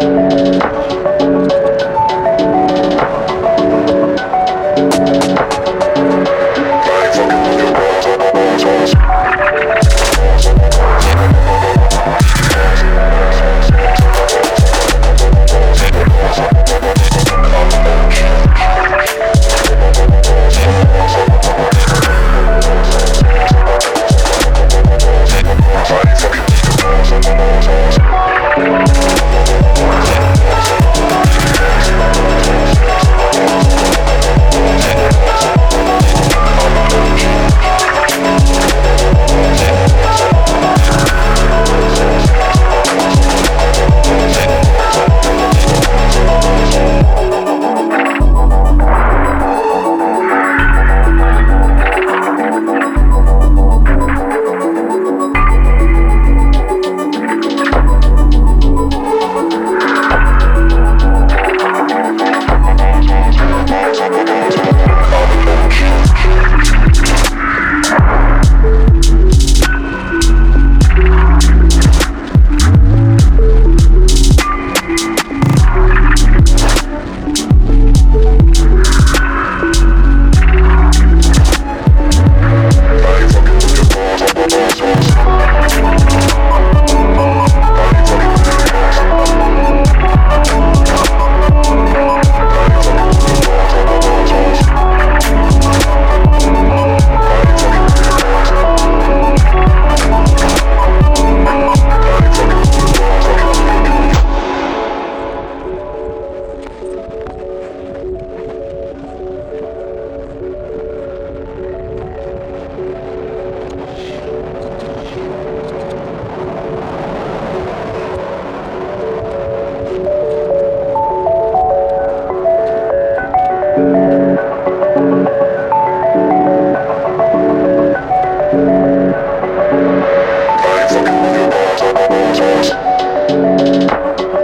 Música Música